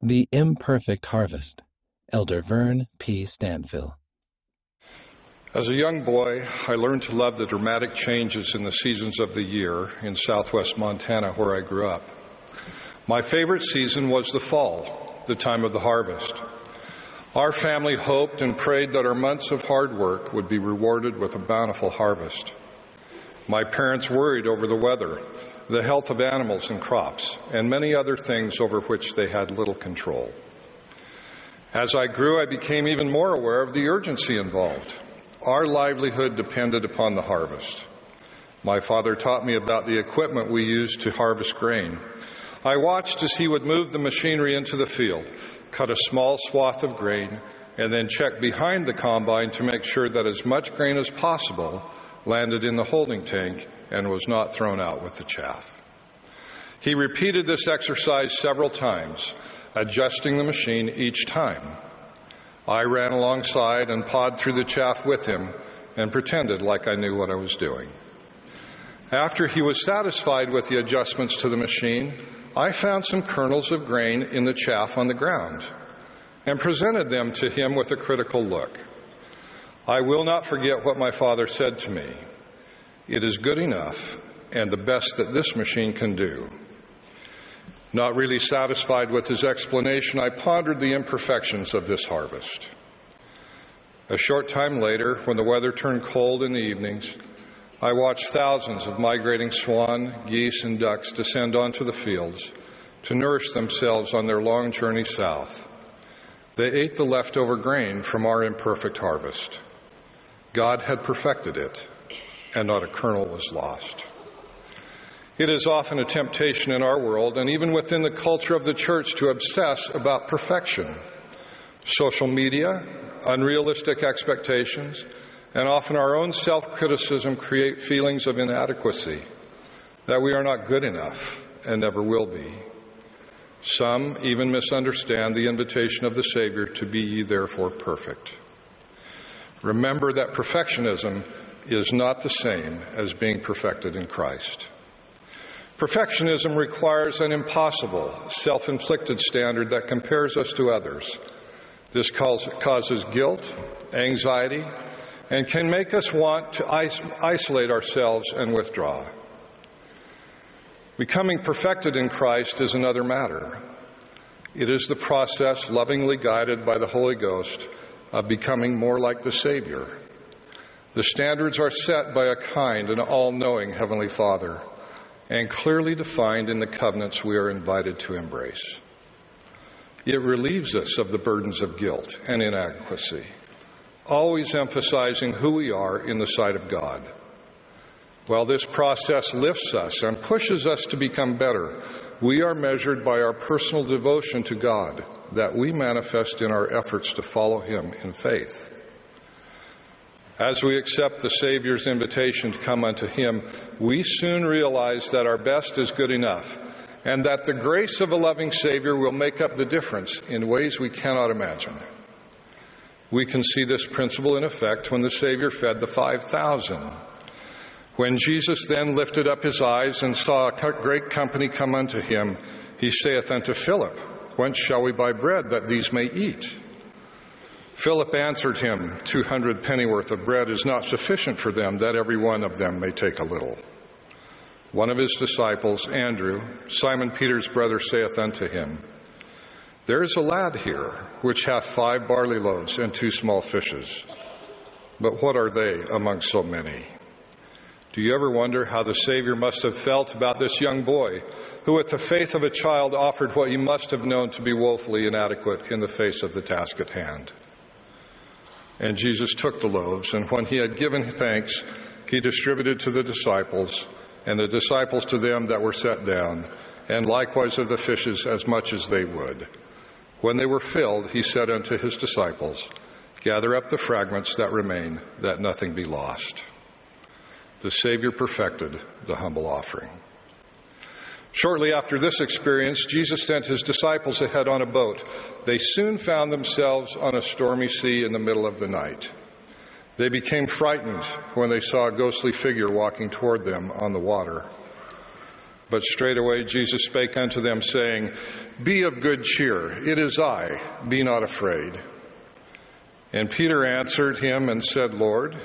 The Imperfect Harvest. Elder Vern P. Stanfill. As a young boy, I learned to love the dramatic changes in the seasons of the year in southwest Montana, where I grew up. My favorite season was the fall, the time of the harvest. Our family hoped and prayed that our months of hard work would be rewarded with a bountiful harvest. My parents worried over the weather, the health of animals and crops, and many other things over which they had little control. As I grew, I became even more aware of the urgency involved. Our livelihood depended upon the harvest. My father taught me about the equipment we used to harvest grain. I watched as he would move the machinery into the field, cut a small swath of grain, and then check behind the combine to make sure that as much grain as possible landed in the holding tank and was not thrown out with the chaff. He repeated this exercise several times, adjusting the machine each time. I ran alongside and pawed through the chaff with him and pretended like I knew what I was doing. After he was satisfied with the adjustments to the machine, I found some kernels of grain in the chaff on the ground and presented them to him with a critical look. I will not forget what my father said to me. It is good enough and the best that this machine can do. Not really satisfied with his explanation, I pondered the imperfections of this harvest. A short time later, when the weather turned cold in the evenings, I watched thousands of migrating swan, geese, and ducks descend onto the fields to nourish themselves on their long journey south. They ate the leftover grain from our imperfect harvest. God had perfected it, and not a kernel was lost. It is often a temptation in our world and even within the culture of the church to obsess about perfection. Social media, unrealistic expectations, and often our own self criticism create feelings of inadequacy, that we are not good enough and never will be. Some even misunderstand the invitation of the Savior to be ye therefore perfect. Remember that perfectionism is not the same as being perfected in Christ. Perfectionism requires an impossible, self inflicted standard that compares us to others. This causes guilt, anxiety, and can make us want to isolate ourselves and withdraw. Becoming perfected in Christ is another matter. It is the process, lovingly guided by the Holy Ghost, of becoming more like the Savior. The standards are set by a kind and all knowing Heavenly Father and clearly defined in the covenants we are invited to embrace. It relieves us of the burdens of guilt and inadequacy, always emphasizing who we are in the sight of God. While this process lifts us and pushes us to become better, we are measured by our personal devotion to God that we manifest in our efforts to follow Him in faith. As we accept the Savior's invitation to come unto Him, we soon realize that our best is good enough and that the grace of a loving Savior will make up the difference in ways we cannot imagine. We can see this principle in effect when the Savior fed the 5,000. When Jesus then lifted up his eyes and saw a great company come unto him, he saith unto Philip, Whence shall we buy bread that these may eat? Philip answered him, Two hundred pennyworth of bread is not sufficient for them, that every one of them may take a little. One of his disciples, Andrew, Simon Peter's brother, saith unto him, There is a lad here, which hath five barley loaves and two small fishes. But what are they among so many? Do you ever wonder how the Savior must have felt about this young boy who, with the faith of a child, offered what he must have known to be woefully inadequate in the face of the task at hand? And Jesus took the loaves, and when he had given thanks, he distributed to the disciples, and the disciples to them that were set down, and likewise of the fishes as much as they would. When they were filled, he said unto his disciples, Gather up the fragments that remain, that nothing be lost the Savior perfected the humble offering. Shortly after this experience, Jesus sent his disciples ahead on a boat. They soon found themselves on a stormy sea in the middle of the night. They became frightened when they saw a ghostly figure walking toward them on the water. But straightway Jesus spake unto them, saying, Be of good cheer, it is I, be not afraid. And Peter answered him and said, Lord,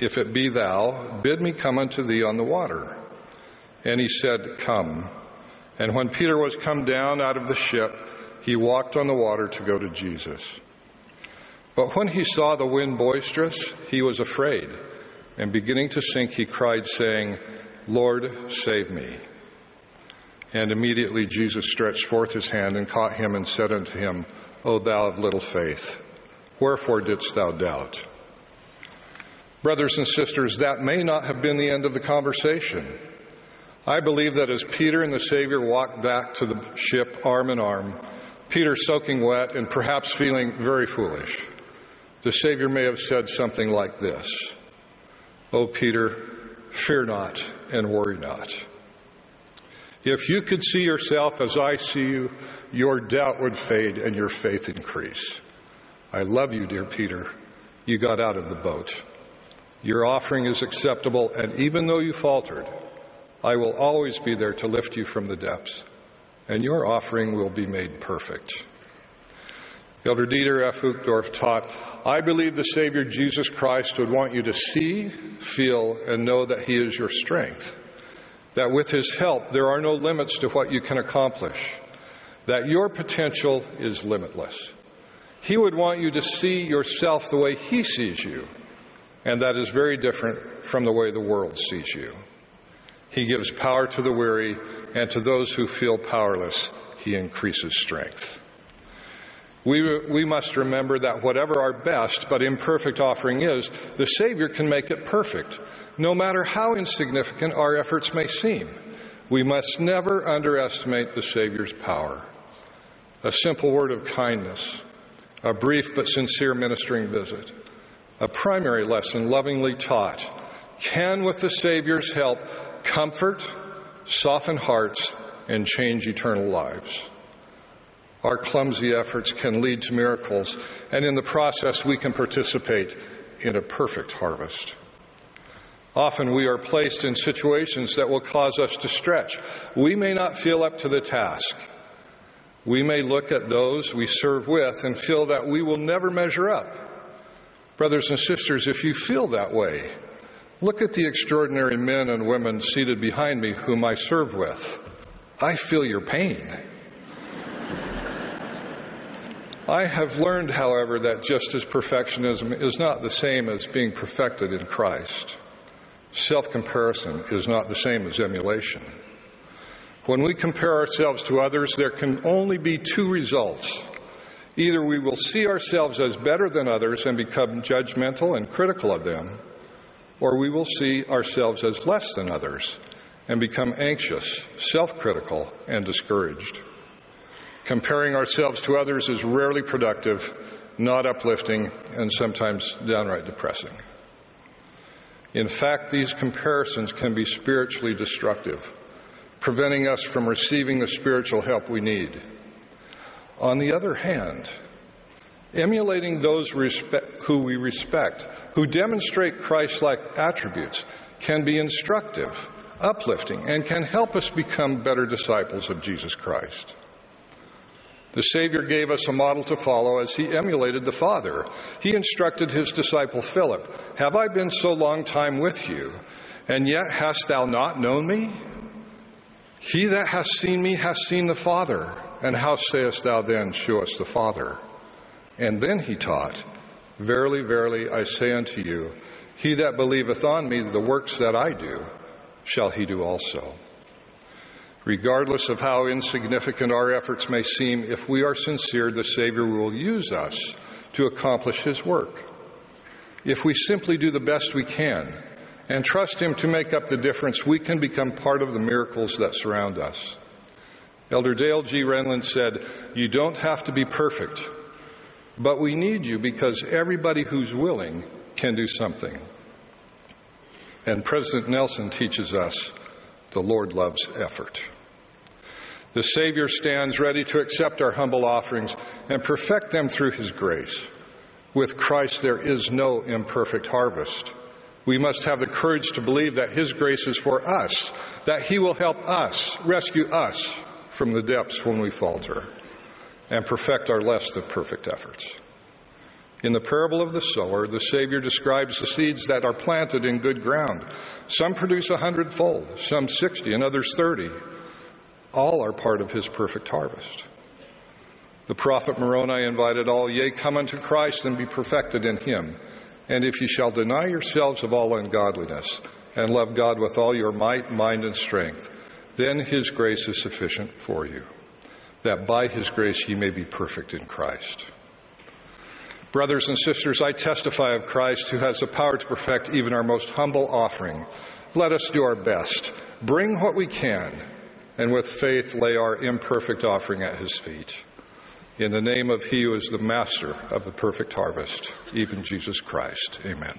if it be thou, bid me come unto thee on the water. And he said, Come. And when Peter was come down out of the ship, he walked on the water to go to Jesus. But when he saw the wind boisterous, he was afraid, and beginning to sink, he cried, saying, Lord, save me. And immediately Jesus stretched forth his hand and caught him and said unto him, O thou of little faith, wherefore didst thou doubt? Brothers and sisters, that may not have been the end of the conversation. I believe that as Peter and the Savior walked back to the ship arm in arm, Peter soaking wet and perhaps feeling very foolish, the Savior may have said something like this Oh, Peter, fear not and worry not. If you could see yourself as I see you, your doubt would fade and your faith increase. I love you, dear Peter. You got out of the boat. Your offering is acceptable, and even though you faltered, I will always be there to lift you from the depths, and your offering will be made perfect. Elder Dieter F. Uchtdorf taught, I believe the Savior Jesus Christ would want you to see, feel, and know that He is your strength that with His help, there are no limits to what you can accomplish, that your potential is limitless. He would want you to see yourself the way He sees you, and that is very different from the way the world sees you. He gives power to the weary, and to those who feel powerless, He increases strength. We, we must remember that whatever our best but imperfect offering is, the Savior can make it perfect, no matter how insignificant our efforts may seem. We must never underestimate the Savior's power. A simple word of kindness, a brief but sincere ministering visit, a primary lesson lovingly taught, can, with the Savior's help, comfort, soften hearts, and change eternal lives our clumsy efforts can lead to miracles, and in the process, we can participate in a perfect harvest. Often we are placed in situations that will cause us to stretch. We may not feel up to the task. We may look at those we serve with and feel that we will never measure up. Brothers and sisters, if you feel that way, look at the extraordinary men and women seated behind me whom I serve with. I feel your pain. I have learned, however, that just as perfectionism is not the same as being perfected in Christ, self comparison is not the same as emulation. When we compare ourselves to others, there can only be two results. Either we will see ourselves as better than others and become judgmental and critical of them, or we will see ourselves as less than others and become anxious, self critical, and discouraged. Comparing ourselves to others is rarely productive, not uplifting, and sometimes downright depressing. In fact, these comparisons can be spiritually destructive, preventing us from receiving the spiritual help we need. On the other hand, emulating those who we respect, who demonstrate Christ like attributes, can be instructive, uplifting, and can help us become better disciples of Jesus Christ. The Savior gave us a model to follow as he emulated the Father. He instructed his disciple Philip, Have I been so long time with you, and yet hast thou not known me? He that hath seen me hath seen the Father. And how sayest thou then, Show us the Father? And then he taught, Verily, verily, I say unto you, he that believeth on me, the works that I do, shall he do also. Regardless of how insignificant our efforts may seem, if we are sincere, the Savior will use us to accomplish His work. If we simply do the best we can and trust Him to make up the difference, we can become part of the miracles that surround us. Elder Dale G. Renlund said, You don't have to be perfect, but we need you because everybody who's willing can do something. And President Nelson teaches us the Lord loves effort. The Savior stands ready to accept our humble offerings and perfect them through His grace. With Christ, there is no imperfect harvest. We must have the courage to believe that His grace is for us, that He will help us, rescue us from the depths when we falter, and perfect our less than perfect efforts. In the parable of the sower, the Savior describes the seeds that are planted in good ground. Some produce a hundredfold, some sixty, and others thirty. All are part of His perfect harvest. The prophet Moroni invited all, Yea, come unto Christ and be perfected in Him. And if ye shall deny yourselves of all ungodliness and love God with all your might, mind, and strength, then his grace is sufficient for you, that by his grace ye may be perfect in Christ. Brothers and sisters, I testify of Christ who has the power to perfect even our most humble offering. Let us do our best, bring what we can, and with faith lay our imperfect offering at his feet. In the name of He who is the master of the perfect harvest, even Jesus Christ. Amen.